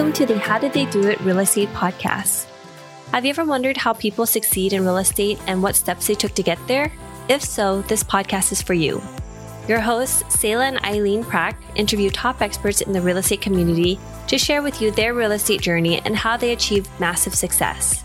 Welcome to the How Did They Do It Real Estate Podcast. Have you ever wondered how people succeed in real estate and what steps they took to get there? If so, this podcast is for you. Your hosts, Selah and Irene Pak, interview top experts in the real estate community to share with you their real estate journey and how they achieved massive success.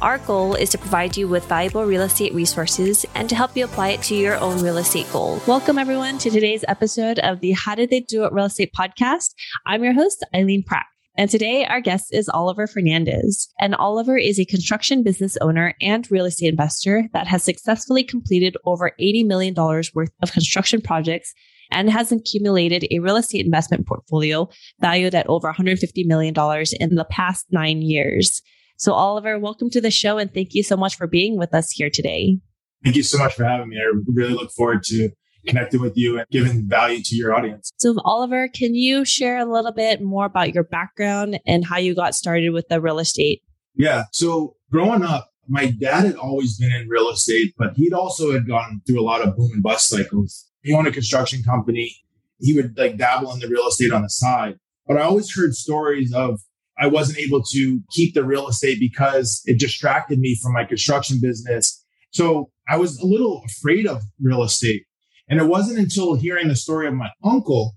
Our goal is to provide you with valuable real estate resources and to help you apply it to your own real estate goal. Welcome, everyone, to today's episode of the How Did They Do It Real Estate podcast. I'm your host, Irene Pak. And today our guest is Oliver Fernandez. And Oliver is a construction business owner and real estate investor that has successfully completed over $80 million worth of construction projects and has accumulated a real estate investment portfolio valued at over $150 million in the past nine years. So, Oliver, welcome to the show and thank you so much for being with us here today. Thank you so much for having me. I really look forward to connecting with you and giving value to your audience. So, Oliver, can you share a little bit more about your background and how you got started with the real estate? Yeah. So, growing up, my dad had always been in real estate, but he'd also had gone through a lot of boom and bust cycles. He owned a construction company. He would like dabble in the real estate on the side. But I always heard stories of I wasn't able to keep the real estate because it distracted me from my construction business. So I was a little afraid of real estate. And it wasn't until hearing the story of my uncle,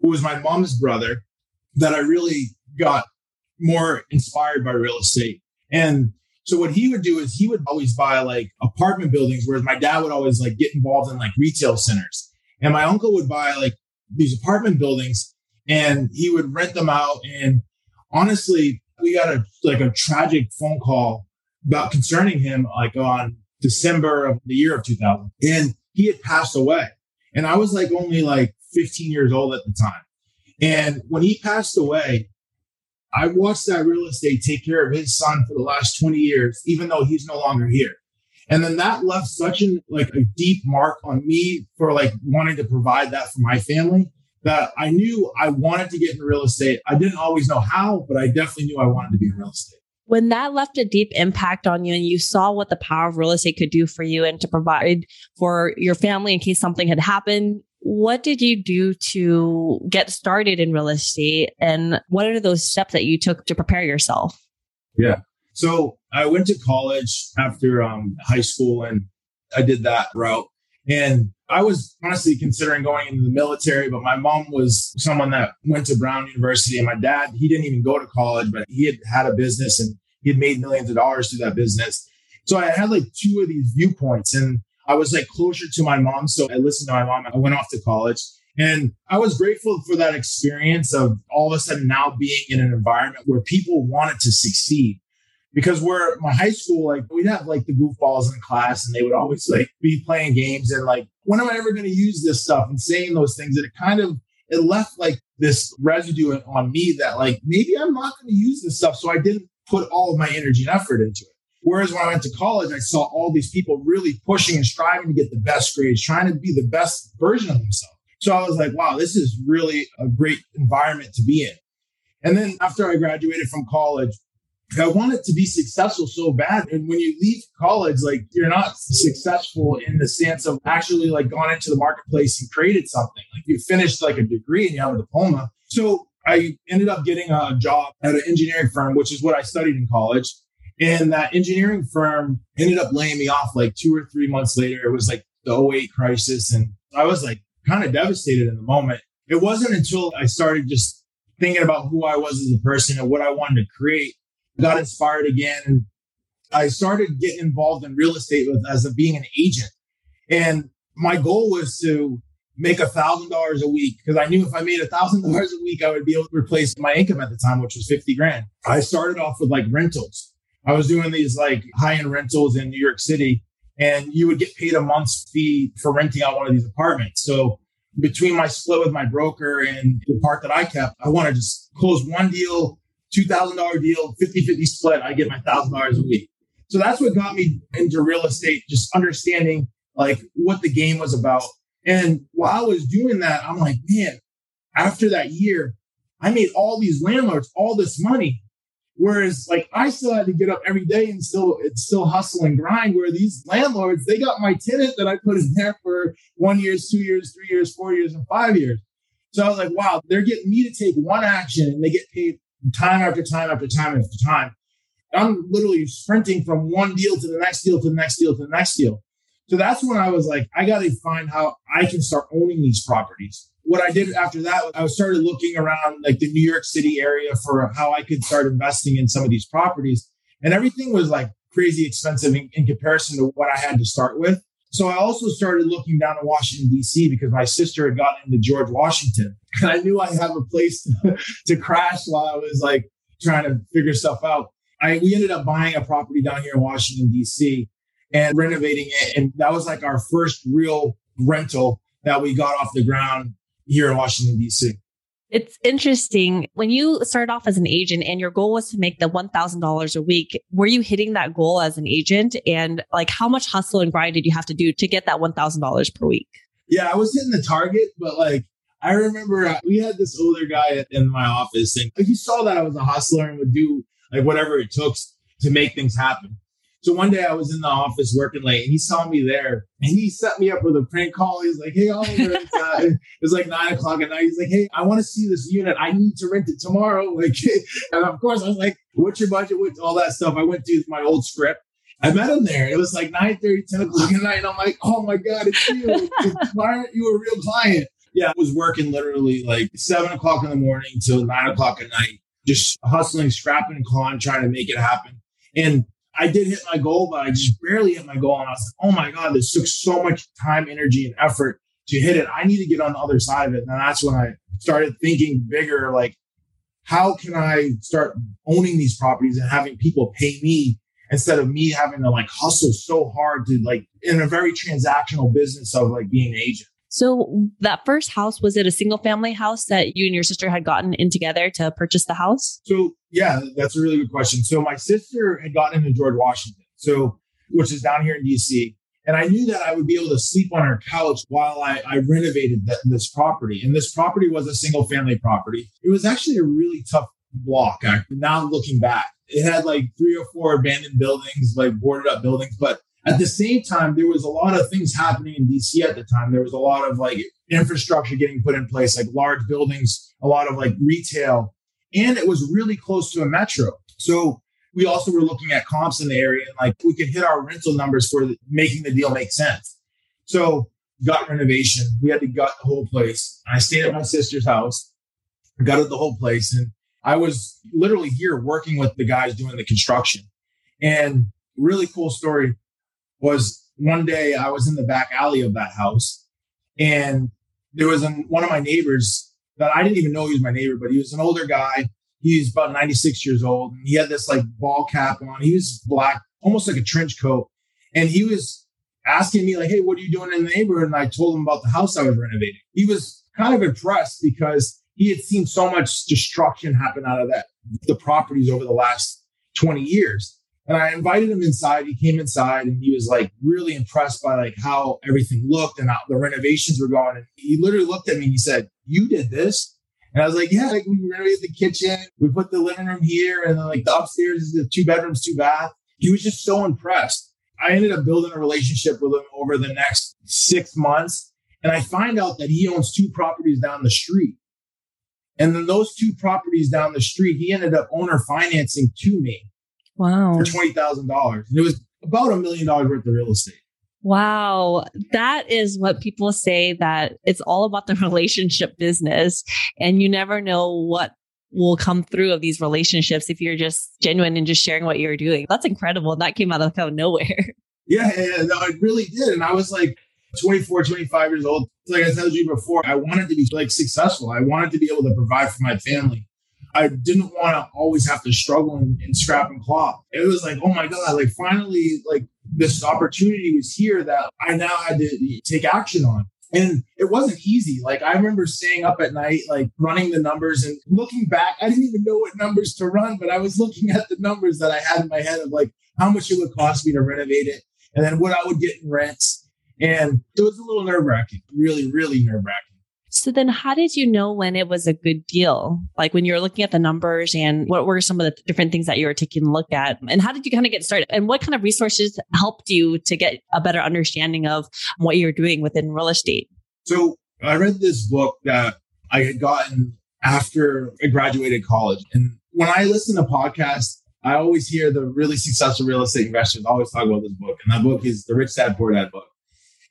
who was my mom's brother, that I really got more inspired by real estate. And so what he would do is he would always buy like apartment buildings, whereas my dad would always like get involved in like retail centers. And my uncle would buy like these apartment buildings and he would rent them out. And honestly, we got a like a tragic phone call about concerning him like on December of the year of 2000. And he had passed away. And I was like only like 15 years old at the time. And when he passed away, I watched that real estate take care of his son for the last 20 years, even though he's no longer here. And then that left such an like a deep mark on me for like wanting to provide that for my family that I knew I wanted to get in real estate. I didn't always know how, but I definitely knew I wanted to be in real estate when that left a deep impact on you and you saw what the power of real estate could do for you and to provide for your family in case something had happened, what did you do to get started in real estate? And what are those steps that you took to prepare yourself? Yeah. So I went to college after um, high school and I did that route. And I was honestly considering going into the military, but my mom was someone that went to Brown University and my dad, he didn't even go to college, but he had had a business and he had made millions of dollars through that business. So I had like two of these viewpoints and I was like closer to my mom. So I listened to my mom. I went off to college and I was grateful for that experience of all of a sudden now being in an environment where people wanted to succeed because we're my high school, like we'd have like the goofballs in class and they would always like be playing games and like, when am I ever going to use this stuff and saying those things? And it kind of, it left like this residue on me that like, maybe I'm not going to use this stuff. So I didn't put all of my energy and effort into it. Whereas when I went to college, I saw all these people really pushing and striving to get the best grades, trying to be the best version of themselves. So I was like, wow, this is really a great environment to be in. And then after I graduated from college, I wanted to be successful so bad. And when you leave college, like you're not successful in the sense of actually like gone into the marketplace and created something. Like you finished like a degree and you have a diploma. So I ended up getting a job at an engineering firm, which is what I studied in college. And that engineering firm ended up laying me off like two or three months later. It was like the 08 crisis. And I was like kind of devastated in the moment. It wasn't until I started just thinking about who I was as a person and what I wanted to create got inspired again. And I started getting involved in real estate with, as a, being an agent. And my goal was to make a thousand dollars a week because I knew if I made a thousand dollars a week, I would be able to replace my income at the time, which was 50 grand. I started off with like rentals. I was doing these like high end rentals in New York City and you would get paid a month's fee for renting out one of these apartments. So between my split with my broker and the part that I kept, I want to just close one deal, $2,000 deal, 50 50 split, I get my $1,000 a week. So that's what got me into real estate, just understanding like what the game was about. And while I was doing that, I'm like, man, after that year, I made all these landlords all this money. Whereas like I still had to get up every day and still it's still hustle and grind. Where these landlords, they got my tenant that I put in there for one years, two years, three years, four years, and five years. So I was like, wow, they're getting me to take one action and they get paid time after time after time after time. I'm literally sprinting from one deal to the next deal to the next deal to the next deal. So that's when I was like, I got to find how I can start owning these properties. What I did after that, I started looking around like the New York City area for how I could start investing in some of these properties. And everything was like crazy expensive in, in comparison to what I had to start with. So I also started looking down in Washington, D.C. because my sister had gotten into George Washington. And I knew I had a place to, to crash while I was like trying to figure stuff out. I, we ended up buying a property down here in Washington, D.C. and renovating it. And that was like our first real rental that we got off the ground here in Washington, D.C. It's interesting. When you started off as an agent and your goal was to make the $1,000 a week, were you hitting that goal as an agent? And like, how much hustle and grind did you have to do to get that $1,000 per week? Yeah, I was hitting the target, but like, I remember uh, we had this older guy in my office and he saw that I was a hustler and would do like whatever it took to make things happen. So one day I was in the office working late and he saw me there and he set me up with a prank call. He's like, Hey, Oliver, it's, uh, it was like nine o'clock at night. He's like, Hey, I want to see this unit. I need to rent it tomorrow. Like, and of course I was like, what's your budget? What's all that stuff? I went through my old script. I met him there. It was like 9 30, 10 o'clock at night. And I'm like, oh my God, it's you. Why aren't you a real client? Yeah, I was working literally like seven o'clock in the morning till nine o'clock at night, just hustling, scrapping clawing, trying to make it happen. And I did hit my goal, but I just barely hit my goal. And I was like, oh my God, this took so much time, energy, and effort to hit it. I need to get on the other side of it. And that's when I started thinking bigger, like, how can I start owning these properties and having people pay me instead of me having to like hustle so hard to like in a very transactional business of like being an agent. So that first house, was it a single family house that you and your sister had gotten in together to purchase the house? So yeah, that's a really good question. So my sister had gotten into George Washington, so which is down here in DC. And I knew that I would be able to sleep on her couch while I, I renovated this property. And this property was a single family property. It was actually a really tough block. Now looking back, it had like three or four abandoned buildings, like boarded up buildings, but at the same time, there was a lot of things happening in DC at the time. There was a lot of like infrastructure getting put in place, like large buildings, a lot of like retail, and it was really close to a metro. So we also were looking at comps in the area and like we could hit our rental numbers for making the deal make sense. So gut renovation, we had to gut the whole place. I stayed at my sister's house, gutted the whole place, and I was literally here working with the guys doing the construction. And really cool story was one day I was in the back alley of that house and there was an, one of my neighbors that I didn't even know he was my neighbor, but he was an older guy. He's about 96 years old. And he had this like ball cap on. He was black, almost like a trench coat. And he was asking me like, Hey, what are you doing in the neighborhood? And I told him about the house I was renovating. He was kind of impressed because he had seen so much destruction happen out of that, the properties over the last 20 years. And I invited him inside. He came inside and he was like really impressed by like how everything looked and how the renovations were going. And he literally looked at me and he said, You did this? And I was like, Yeah, like we renovated the kitchen. We put the living room here and then like the upstairs is the two bedrooms, two bath. He was just so impressed. I ended up building a relationship with him over the next six months. And I find out that he owns two properties down the street. And then those two properties down the street, he ended up owner financing to me. Wow. For $20,000. And it was about a million dollars worth of real estate. Wow. That is what people say that it's all about the relationship business. And you never know what will come through of these relationships if you're just genuine and just sharing what you're doing. That's incredible. That came out of, out of nowhere. Yeah, yeah, no, it really did. And I was like 24, 25 years old. Like I told you before, I wanted to be like successful. I wanted to be able to provide for my family. I didn't want to always have to struggle and, and scrap and claw. It was like, oh my God, like finally, like this opportunity was here that I now had to take action on. And it wasn't easy. Like I remember staying up at night, like running the numbers and looking back. I didn't even know what numbers to run, but I was looking at the numbers that I had in my head of like how much it would cost me to renovate it and then what I would get in rents. And it was a little nerve wracking, really, really nerve wracking. So then how did you know when it was a good deal? Like when you're looking at the numbers and what were some of the different things that you were taking a look at? And how did you kind of get started? And what kind of resources helped you to get a better understanding of what you're doing within real estate? So I read this book that I had gotten after I graduated college. And when I listen to podcasts, I always hear the really successful real estate investors always talk about this book. And that book is the Rich Dad Poor Dad book.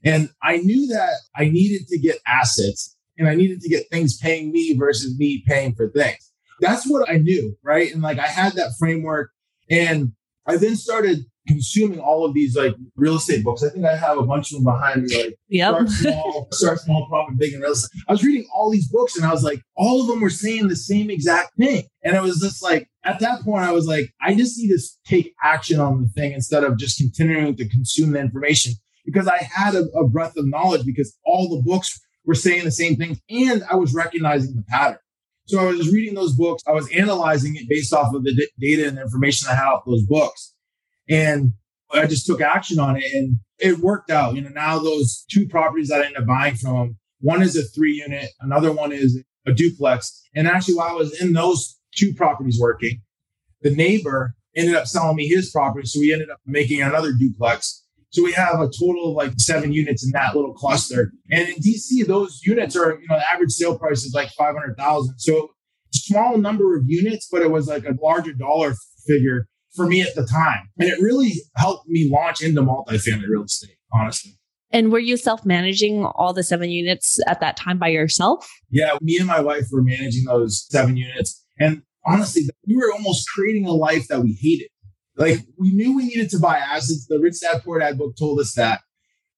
And I knew that I needed to get assets and I needed to get things paying me versus me paying for things. That's what I knew, right? And like I had that framework and I then started consuming all of these like real estate books. I think I have a bunch of them behind me, like yep. start small, start small, profit big in real estate. I was reading all these books and I was like, all of them were saying the same exact thing. And it was just like, at that point, I was like, I just need to take action on the thing instead of just continuing to consume the information because I had a, a breadth of knowledge because all the books were saying the same things and I was recognizing the pattern. So I was reading those books. I was analyzing it based off of the d- data and the information I had off those books. And I just took action on it and it worked out. You know, now those two properties that I ended up buying from one is a three unit, another one is a duplex. And actually, while I was in those two properties working, the neighbor ended up selling me his property. So we ended up making another duplex. So we have a total of like seven units in that little cluster. And in DC, those units are, you know, the average sale price is like 500,000. So small number of units, but it was like a larger dollar figure for me at the time. And it really helped me launch into multifamily real estate, honestly. And were you self managing all the seven units at that time by yourself? Yeah, me and my wife were managing those seven units. And honestly, we were almost creating a life that we hated. Like we knew we needed to buy assets. The Rich Dad Poor Dad book told us that.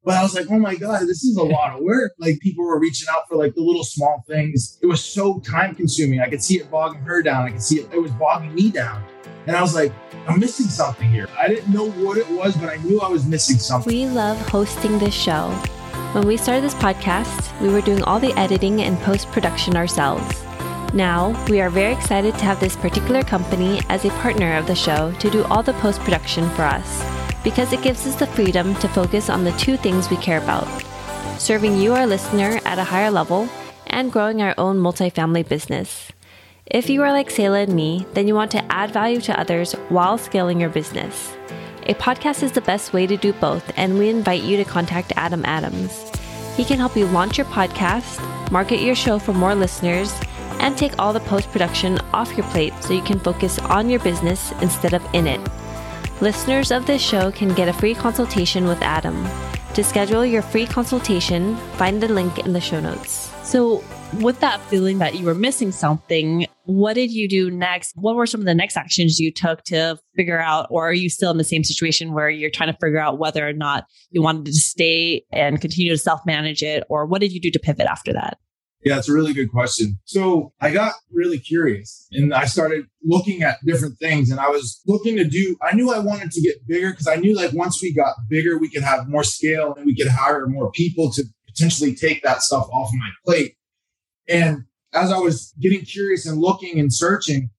But I was like, oh my God, this is a lot of work. Like people were reaching out for like the little small things. It was so time consuming. I could see it bogging her down. I could see it, it was bogging me down. And I was like, I'm missing something here. I didn't know what it was, but I knew I was missing something. We love hosting this show. When we started this podcast, we were doing all the editing and post production ourselves. Now, we are very excited to have this particular company as a partner of the show to do all the post production for us because it gives us the freedom to focus on the two things we care about serving you, our listener, at a higher level and growing our own multifamily business. If you are like Selah and me, then you want to add value to others while scaling your business. A podcast is the best way to do both, and we invite you to contact Adam Adams. He can help you launch your podcast, market your show for more listeners, and take all the post production off your plate so you can focus on your business instead of in it. Listeners of this show can get a free consultation with Adam. To schedule your free consultation, find the link in the show notes. So, with that feeling that you were missing something, what did you do next? What were some of the next actions you took to figure out, or are you still in the same situation where you're trying to figure out whether or not you wanted to stay and continue to self manage it, or what did you do to pivot after that? Yeah, it's a really good question. So I got really curious and I started looking at different things and I was looking to do, I knew I wanted to get bigger because I knew like once we got bigger, we could have more scale and we could hire more people to potentially take that stuff off my plate. And as I was getting curious and looking and searching,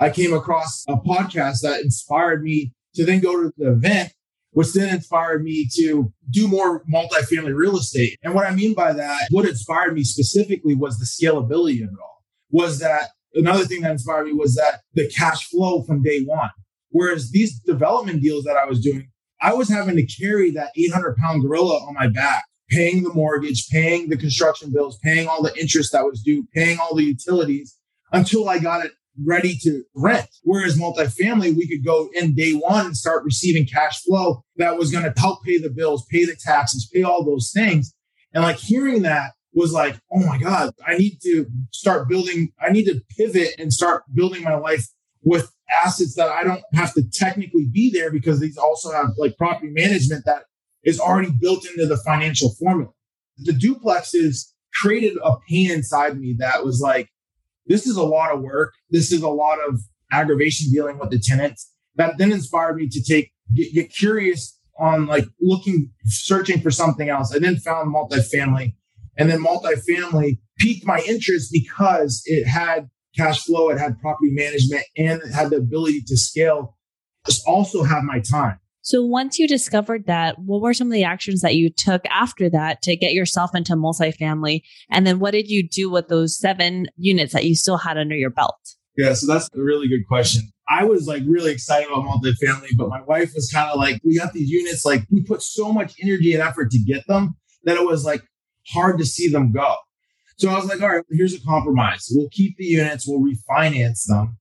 I came across a podcast that inspired me to then go to the event which then inspired me to do more multifamily real estate. And what I mean by that, what inspired me specifically was the scalability of it all. Was that another thing that inspired me was that the cash flow from day one. Whereas these development deals that I was doing, I was having to carry that 800 pound gorilla on my back, paying the mortgage, paying the construction bills, paying all the interest that was due, paying all the utilities until I got it ready to rent. Whereas multifamily, we could go in day one and start receiving cash flow that was going to help pay the bills, pay the taxes, pay all those things. And like hearing that was like, oh my God, I need to start building, I need to pivot and start building my life with assets that I don't have to technically be there because these also have like property management that is already built into the financial formula. The duplexes created a pain inside me that was like, this is a lot of work. This is a lot of aggravation dealing with the tenants. That then inspired me to take get, get curious on like looking, searching for something else. I then found multifamily, and then multifamily piqued my interest because it had cash flow, it had property management, and it had the ability to scale. Just also have my time. So once you discovered that, what were some of the actions that you took after that to get yourself into multifamily? And then what did you do with those seven units that you still had under your belt? Yeah, so that's a really good question. I was like really excited about multifamily, but my wife was kind of like, we got these units, like we put so much energy and effort to get them that it was like hard to see them go. So I was like, all right, here's a compromise. We'll keep the units, we'll refinance them,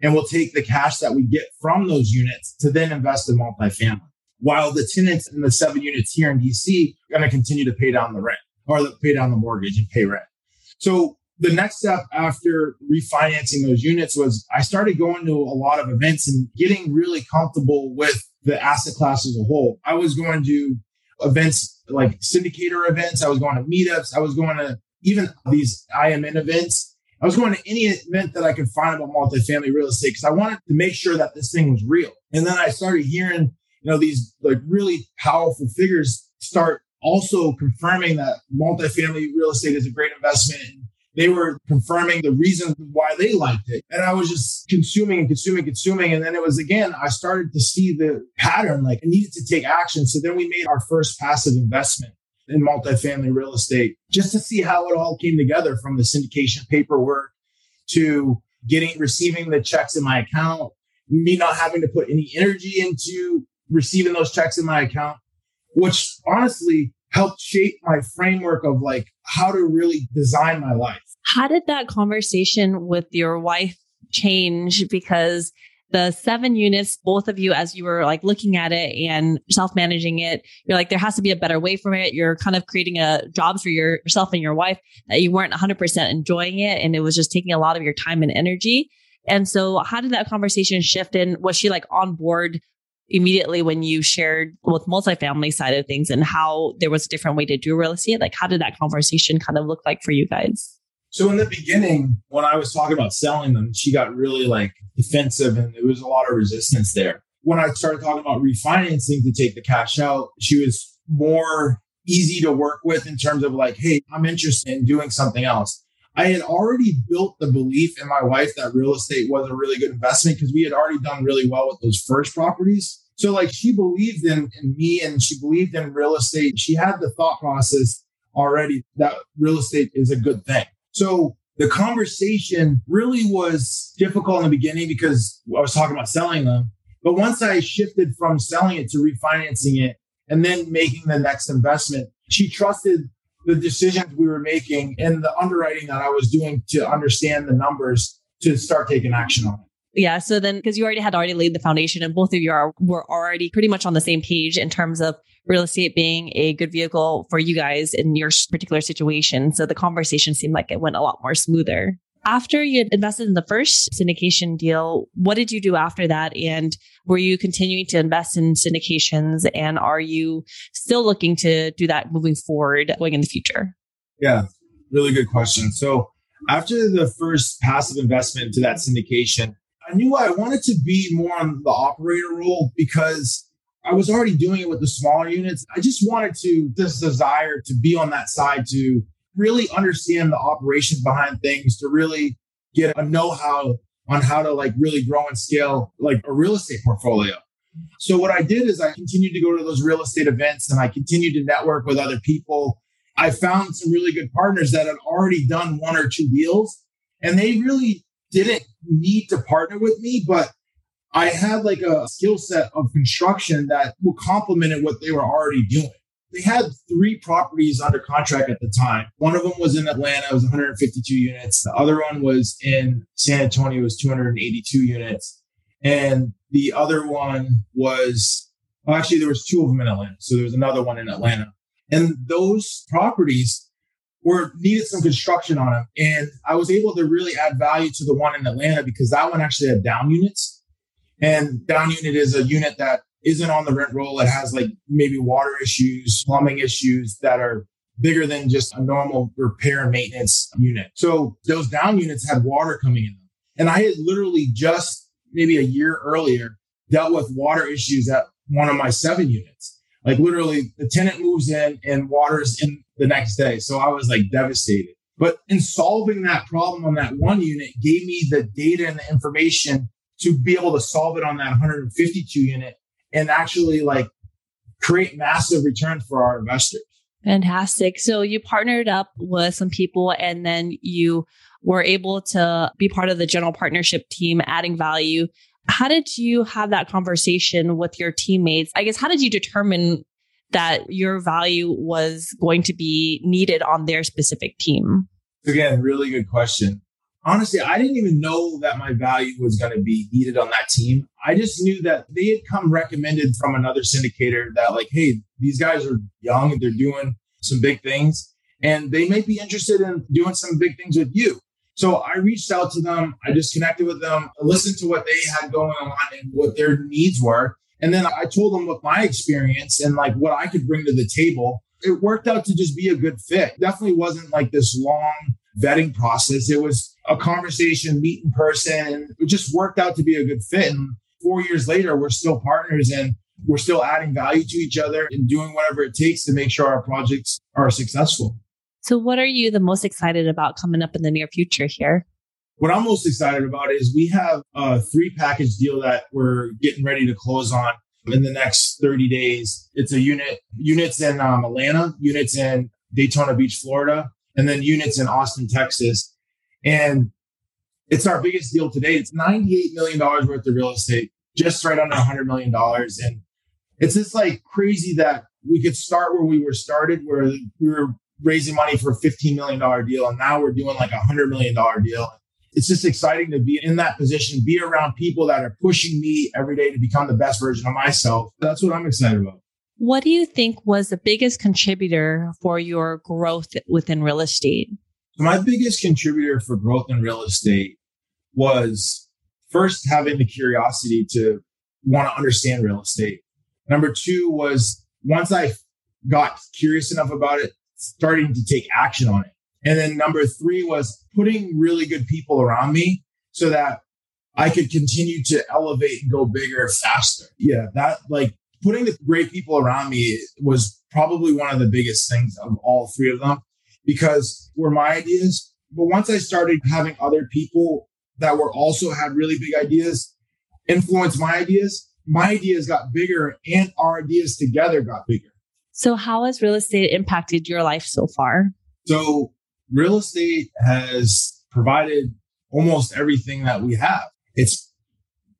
And we'll take the cash that we get from those units to then invest in multifamily. While the tenants in the seven units here in DC are going to continue to pay down the rent or the, pay down the mortgage and pay rent. So the next step after refinancing those units was I started going to a lot of events and getting really comfortable with the asset class as a whole. I was going to events like syndicator events. I was going to meetups. I was going to even these IMN events. I was going to any event that I could find about multifamily real estate because I wanted to make sure that this thing was real. And then I started hearing, you know, these like really powerful figures start also confirming that multifamily real estate is a great investment. They were confirming the reason why they liked it. And I was just consuming and consuming, consuming. And then it was again, I started to see the pattern, like I needed to take action. So then we made our first passive investment in multifamily real estate just to see how it all came together from the syndication paperwork to getting receiving the checks in my account, me not having to put any energy into receiving those checks in my account, which honestly helped shape my framework of like how to really design my life. How did that conversation with your wife change? Because the seven units, both of you, as you were like looking at it and self managing it, you're like, there has to be a better way for it. You're kind of creating a jobs for your, yourself and your wife that you weren't 100% enjoying it. And it was just taking a lot of your time and energy. And so how did that conversation shift? And was she like on board immediately when you shared with multifamily side of things and how there was a different way to do real estate? Like how did that conversation kind of look like for you guys? So in the beginning, when I was talking about selling them, she got really like defensive and there was a lot of resistance there. When I started talking about refinancing to take the cash out, she was more easy to work with in terms of like, hey, I'm interested in doing something else. I had already built the belief in my wife that real estate was a really good investment because we had already done really well with those first properties. So like she believed in, in me and she believed in real estate. She had the thought process already that real estate is a good thing. So the conversation really was difficult in the beginning because I was talking about selling them. But once I shifted from selling it to refinancing it and then making the next investment, she trusted the decisions we were making and the underwriting that I was doing to understand the numbers to start taking action on it. Yeah. So then, because you already had already laid the foundation and both of you are, were already pretty much on the same page in terms of real estate being a good vehicle for you guys in your particular situation. So the conversation seemed like it went a lot more smoother. After you had invested in the first syndication deal, what did you do after that? And were you continuing to invest in syndications? And are you still looking to do that moving forward, going in the future? Yeah, really good question. So after the first passive investment into that syndication, I knew I wanted to be more on the operator role because I was already doing it with the smaller units. I just wanted to, this desire to be on that side to really understand the operations behind things, to really get a know how on how to like really grow and scale like a real estate portfolio. So what I did is I continued to go to those real estate events and I continued to network with other people. I found some really good partners that had already done one or two deals and they really didn't need to partner with me, but I had like a skill set of construction that complemented what they were already doing. They had three properties under contract at the time. One of them was in Atlanta, it was 152 units. The other one was in San Antonio, it was 282 units. And the other one was well, actually there was two of them in Atlanta. So there was another one in Atlanta. And those properties were needed some construction on them. And I was able to really add value to the one in Atlanta because that one actually had down units. And down unit is a unit that isn't on the rent roll. It has like maybe water issues, plumbing issues that are bigger than just a normal repair and maintenance unit. So those down units had water coming in them. And I had literally just maybe a year earlier dealt with water issues at one of my seven units. Like literally the tenant moves in and water's in the next day. So I was like devastated. But in solving that problem on that one unit gave me the data and the information to be able to solve it on that 152 unit and actually like create massive returns for our investors. Fantastic. So you partnered up with some people and then you were able to be part of the general partnership team, adding value. How did you have that conversation with your teammates? I guess, how did you determine that your value was going to be needed on their specific team? Again, really good question. honestly, I didn't even know that my value was going to be needed on that team. I just knew that they had come recommended from another syndicator that, like, hey, these guys are young, and they're doing some big things, and they may be interested in doing some big things with you. So I reached out to them. I just connected with them, I listened to what they had going on and what their needs were. And then I told them what my experience and like what I could bring to the table. It worked out to just be a good fit. Definitely wasn't like this long vetting process. It was a conversation, meet in person, and it just worked out to be a good fit. And four years later, we're still partners and we're still adding value to each other and doing whatever it takes to make sure our projects are successful. So, what are you the most excited about coming up in the near future here? What I'm most excited about is we have a three package deal that we're getting ready to close on in the next 30 days. It's a unit, units in um, Atlanta, units in Daytona Beach, Florida, and then units in Austin, Texas. And it's our biggest deal today. It's $98 million worth of real estate, just right under $100 million. And it's just like crazy that we could start where we were started, where we were raising money for a $15 million deal. And now we're doing like a $100 million deal. It's just exciting to be in that position, be around people that are pushing me every day to become the best version of myself. That's what I'm excited about. What do you think was the biggest contributor for your growth within real estate? My biggest contributor for growth in real estate was first having the curiosity to want to understand real estate. Number two was once I got curious enough about it, starting to take action on it. And then number three was putting really good people around me so that I could continue to elevate and go bigger faster. Yeah, that like putting the great people around me was probably one of the biggest things of all three of them because were my ideas. But once I started having other people that were also had really big ideas influence my ideas, my ideas got bigger and our ideas together got bigger. So, how has real estate impacted your life so far? So, real estate has provided almost everything that we have. It's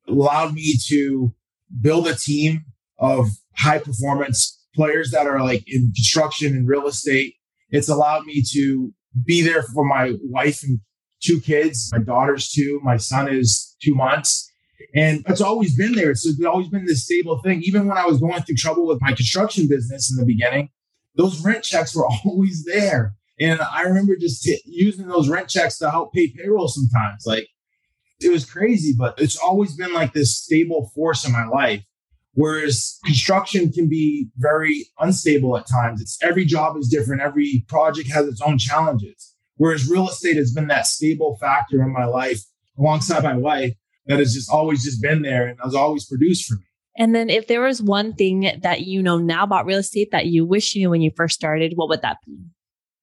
allowed me to build a team of high performance players that are like in construction and real estate. It's allowed me to be there for my wife and two kids. My daughter's two, my son is two months. And it's always been there. It's always been this stable thing. Even when I was going through trouble with my construction business in the beginning, those rent checks were always there. And I remember just t- using those rent checks to help pay payroll sometimes. Like it was crazy, but it's always been like this stable force in my life. Whereas construction can be very unstable at times. It's every job is different. Every project has its own challenges. Whereas real estate has been that stable factor in my life alongside my wife that has just always just been there and has always produced for me. And then if there was one thing that you know now about real estate that you wish you knew when you first started, what would that be?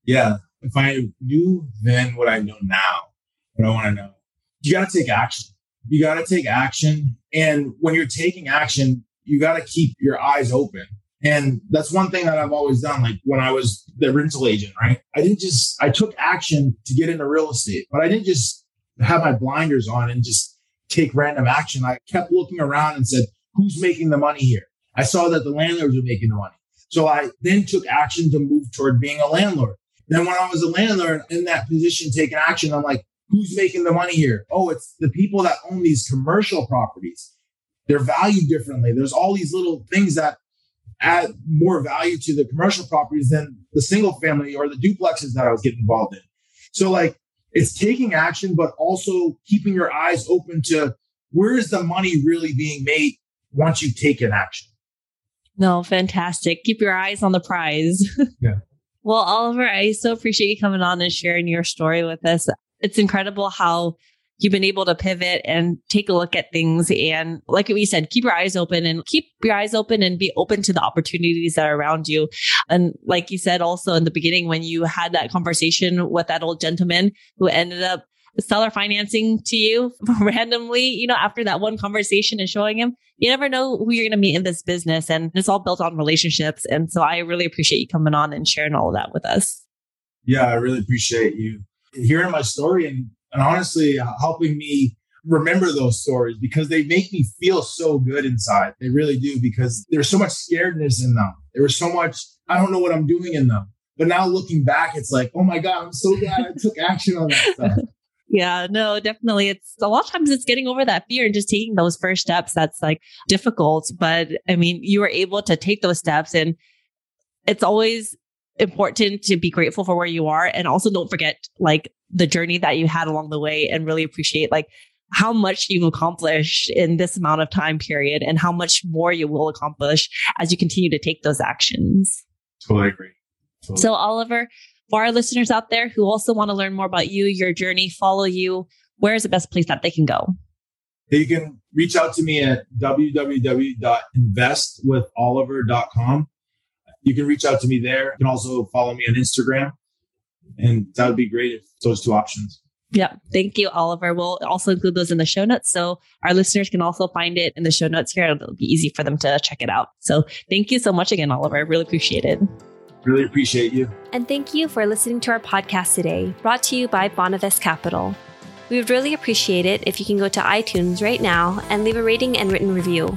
Yeah. If I knew then what I know now, what I want to know, you got to take action. You got to take action. And when you're taking action, you got to keep your eyes open. And that's one thing that I've always done. Like when I was the rental agent, right? I didn't just, I took action to get into real estate, but I didn't just have my blinders on and just take random action. I kept looking around and said, who's making the money here? I saw that the landlords were making the money. So I then took action to move toward being a landlord. Then when I was a landlord in that position, taking action, I'm like, who's making the money here? Oh, it's the people that own these commercial properties. They're valued differently. There's all these little things that add more value to the commercial properties than the single family or the duplexes that I was getting involved in. So like it's taking action, but also keeping your eyes open to where is the money really being made once you take an action. No, fantastic. Keep your eyes on the prize. Yeah. well, Oliver, I so appreciate you coming on and sharing your story with us. It's incredible how you've been able to pivot and take a look at things. And like we said, keep your eyes open and keep your eyes open and be open to the opportunities that are around you. And like you said, also in the beginning, when you had that conversation with that old gentleman who ended up seller financing to you randomly, you know, after that one conversation and showing him, you never know who you're going to meet in this business. And it's all built on relationships. And so I really appreciate you coming on and sharing all of that with us. Yeah, I really appreciate you hearing my story and and honestly uh, helping me remember those stories because they make me feel so good inside. They really do because there's so much scaredness in them. There was so much, I don't know what I'm doing in them. But now looking back, it's like, oh my God, I'm so glad I took action on that stuff. Yeah, no, definitely. It's a lot of times it's getting over that fear and just taking those first steps that's like difficult. But I mean, you were able to take those steps and it's always important to be grateful for where you are. And also don't forget like the journey that you had along the way and really appreciate like how much you've accomplished in this amount of time period and how much more you will accomplish as you continue to take those actions. Totally agree. Totally. So, Oliver, for our listeners out there who also want to learn more about you, your journey, follow you, where is the best place that they can go? You can reach out to me at www.investwitholiver.com. You can reach out to me there. You can also follow me on Instagram. And that would be great if those two options. Yeah. Thank you, Oliver. We'll also include those in the show notes. So our listeners can also find it in the show notes here. It'll be easy for them to check it out. So thank you so much again, Oliver. I really appreciate it. Really appreciate you. And thank you for listening to our podcast today, brought to you by Bonavest Capital. We would really appreciate it if you can go to iTunes right now and leave a rating and written review.